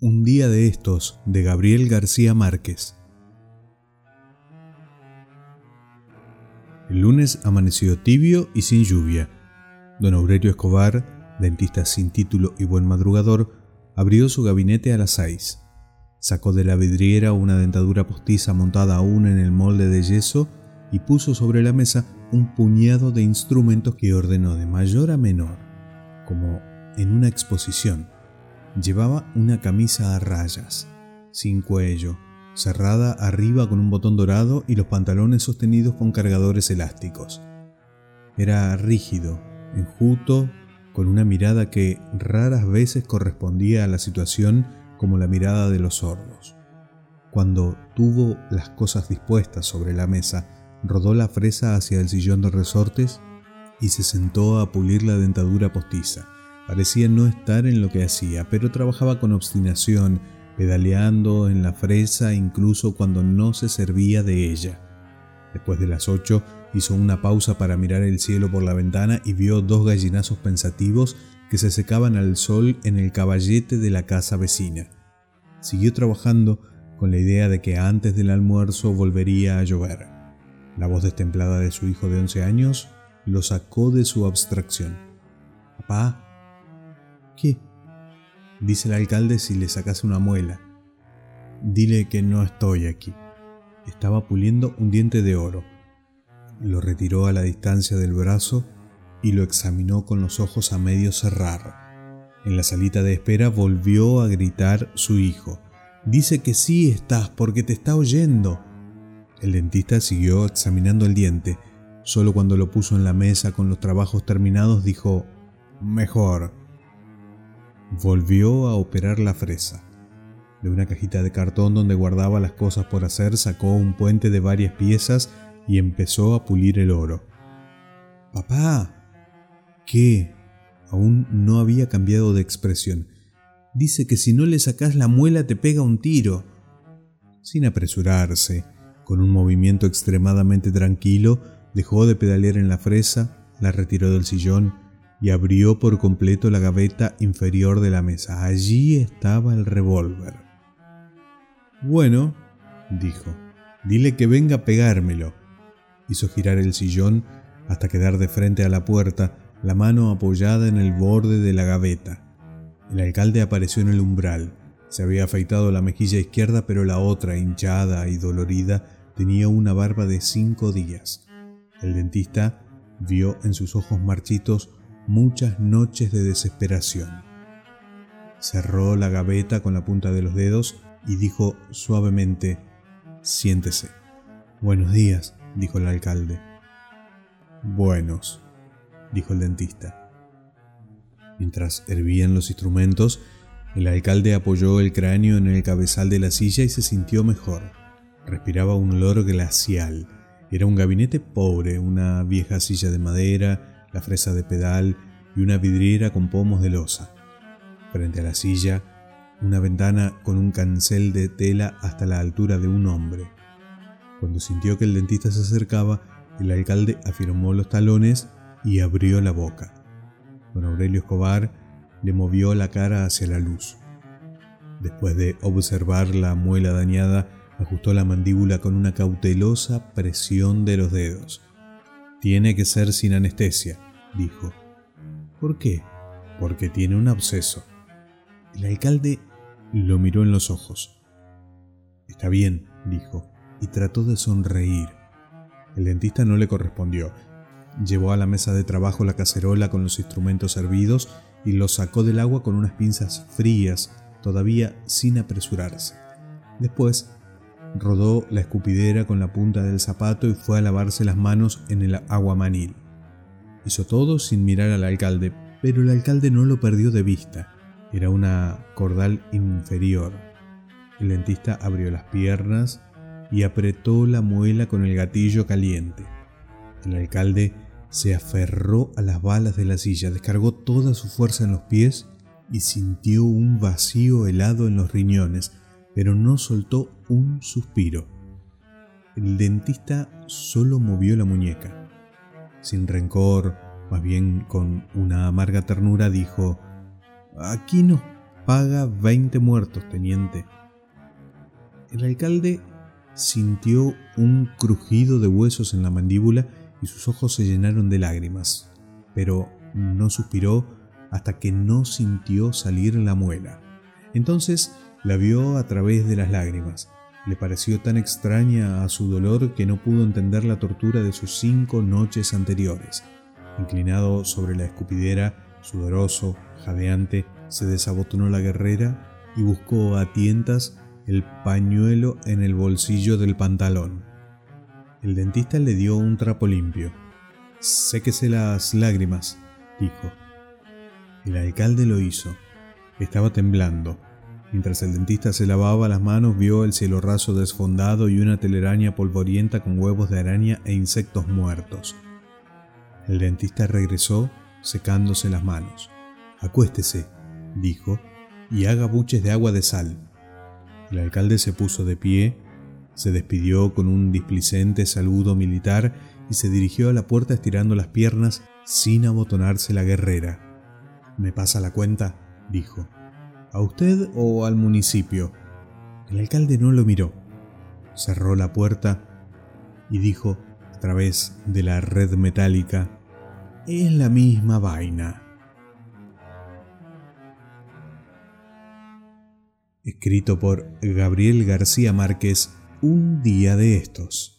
Un día de estos de Gabriel García Márquez. El lunes amaneció tibio y sin lluvia. Don Aurelio Escobar, dentista sin título y buen madrugador, abrió su gabinete a las seis. Sacó de la vidriera una dentadura postiza montada aún en el molde de yeso y puso sobre la mesa un puñado de instrumentos que ordenó de mayor a menor, como en una exposición Llevaba una camisa a rayas, sin cuello, cerrada arriba con un botón dorado y los pantalones sostenidos con cargadores elásticos. Era rígido, enjuto, con una mirada que raras veces correspondía a la situación como la mirada de los sordos. Cuando tuvo las cosas dispuestas sobre la mesa, rodó la fresa hacia el sillón de resortes y se sentó a pulir la dentadura postiza. Parecía no estar en lo que hacía, pero trabajaba con obstinación, pedaleando en la fresa incluso cuando no se servía de ella. Después de las ocho hizo una pausa para mirar el cielo por la ventana y vio dos gallinazos pensativos que se secaban al sol en el caballete de la casa vecina. Siguió trabajando con la idea de que antes del almuerzo volvería a llover. La voz destemplada de su hijo de once años lo sacó de su abstracción. Papá, ¿Qué? Dice el alcalde si le sacas una muela. Dile que no estoy aquí. Estaba puliendo un diente de oro. Lo retiró a la distancia del brazo y lo examinó con los ojos a medio cerrar. En la salita de espera volvió a gritar su hijo. Dice que sí estás porque te está oyendo. El dentista siguió examinando el diente. Solo cuando lo puso en la mesa con los trabajos terminados dijo, mejor. Volvió a operar la fresa. De una cajita de cartón donde guardaba las cosas por hacer sacó un puente de varias piezas y empezó a pulir el oro. Papá. ¿Qué? Aún no había cambiado de expresión. Dice que si no le sacas la muela te pega un tiro. Sin apresurarse, con un movimiento extremadamente tranquilo, dejó de pedalear en la fresa, la retiró del sillón y abrió por completo la gaveta inferior de la mesa. Allí estaba el revólver. Bueno, dijo, dile que venga a pegármelo. Hizo girar el sillón hasta quedar de frente a la puerta, la mano apoyada en el borde de la gaveta. El alcalde apareció en el umbral. Se había afeitado la mejilla izquierda, pero la otra, hinchada y dolorida, tenía una barba de cinco días. El dentista vio en sus ojos marchitos muchas noches de desesperación. Cerró la gaveta con la punta de los dedos y dijo suavemente, Siéntese. Buenos días, dijo el alcalde. Buenos, dijo el dentista. Mientras hervían los instrumentos, el alcalde apoyó el cráneo en el cabezal de la silla y se sintió mejor. Respiraba un olor glacial. Era un gabinete pobre, una vieja silla de madera, la fresa de pedal y una vidriera con pomos de losa. Frente a la silla, una ventana con un cancel de tela hasta la altura de un hombre. Cuando sintió que el dentista se acercaba, el alcalde afirmó los talones y abrió la boca. Don Aurelio Escobar le movió la cara hacia la luz. Después de observar la muela dañada, ajustó la mandíbula con una cautelosa presión de los dedos. Tiene que ser sin anestesia, dijo. ¿Por qué? Porque tiene un absceso. El alcalde lo miró en los ojos. Está bien, dijo, y trató de sonreír. El dentista no le correspondió. Llevó a la mesa de trabajo la cacerola con los instrumentos hervidos y los sacó del agua con unas pinzas frías, todavía sin apresurarse. Después rodó la escupidera con la punta del zapato y fue a lavarse las manos en el aguamanil. Hizo todo sin mirar al alcalde, pero el alcalde no lo perdió de vista. Era una cordal inferior. El dentista abrió las piernas y apretó la muela con el gatillo caliente. El alcalde se aferró a las balas de la silla, descargó toda su fuerza en los pies y sintió un vacío helado en los riñones pero no soltó un suspiro. El dentista solo movió la muñeca. Sin rencor, más bien con una amarga ternura, dijo, Aquí nos paga 20 muertos, teniente. El alcalde sintió un crujido de huesos en la mandíbula y sus ojos se llenaron de lágrimas, pero no suspiró hasta que no sintió salir la muela. Entonces la vio a través de las lágrimas. Le pareció tan extraña a su dolor que no pudo entender la tortura de sus cinco noches anteriores. Inclinado sobre la escupidera, sudoroso, jadeante, se desabotonó la guerrera y buscó a tientas el pañuelo en el bolsillo del pantalón. El dentista le dio un trapo limpio. Séquese las lágrimas, dijo. El alcalde lo hizo. Estaba temblando. Mientras el dentista se lavaba las manos, vio el cielo raso desfondado y una telaraña polvorienta con huevos de araña e insectos muertos. El dentista regresó, secándose las manos. Acuéstese, dijo, y haga buches de agua de sal. El alcalde se puso de pie, se despidió con un displicente saludo militar y se dirigió a la puerta estirando las piernas sin abotonarse la guerrera. ¿Me pasa la cuenta? dijo. ¿A usted o al municipio? El alcalde no lo miró. Cerró la puerta y dijo a través de la red metálica, es la misma vaina. escrito por Gabriel García Márquez, Un día de estos.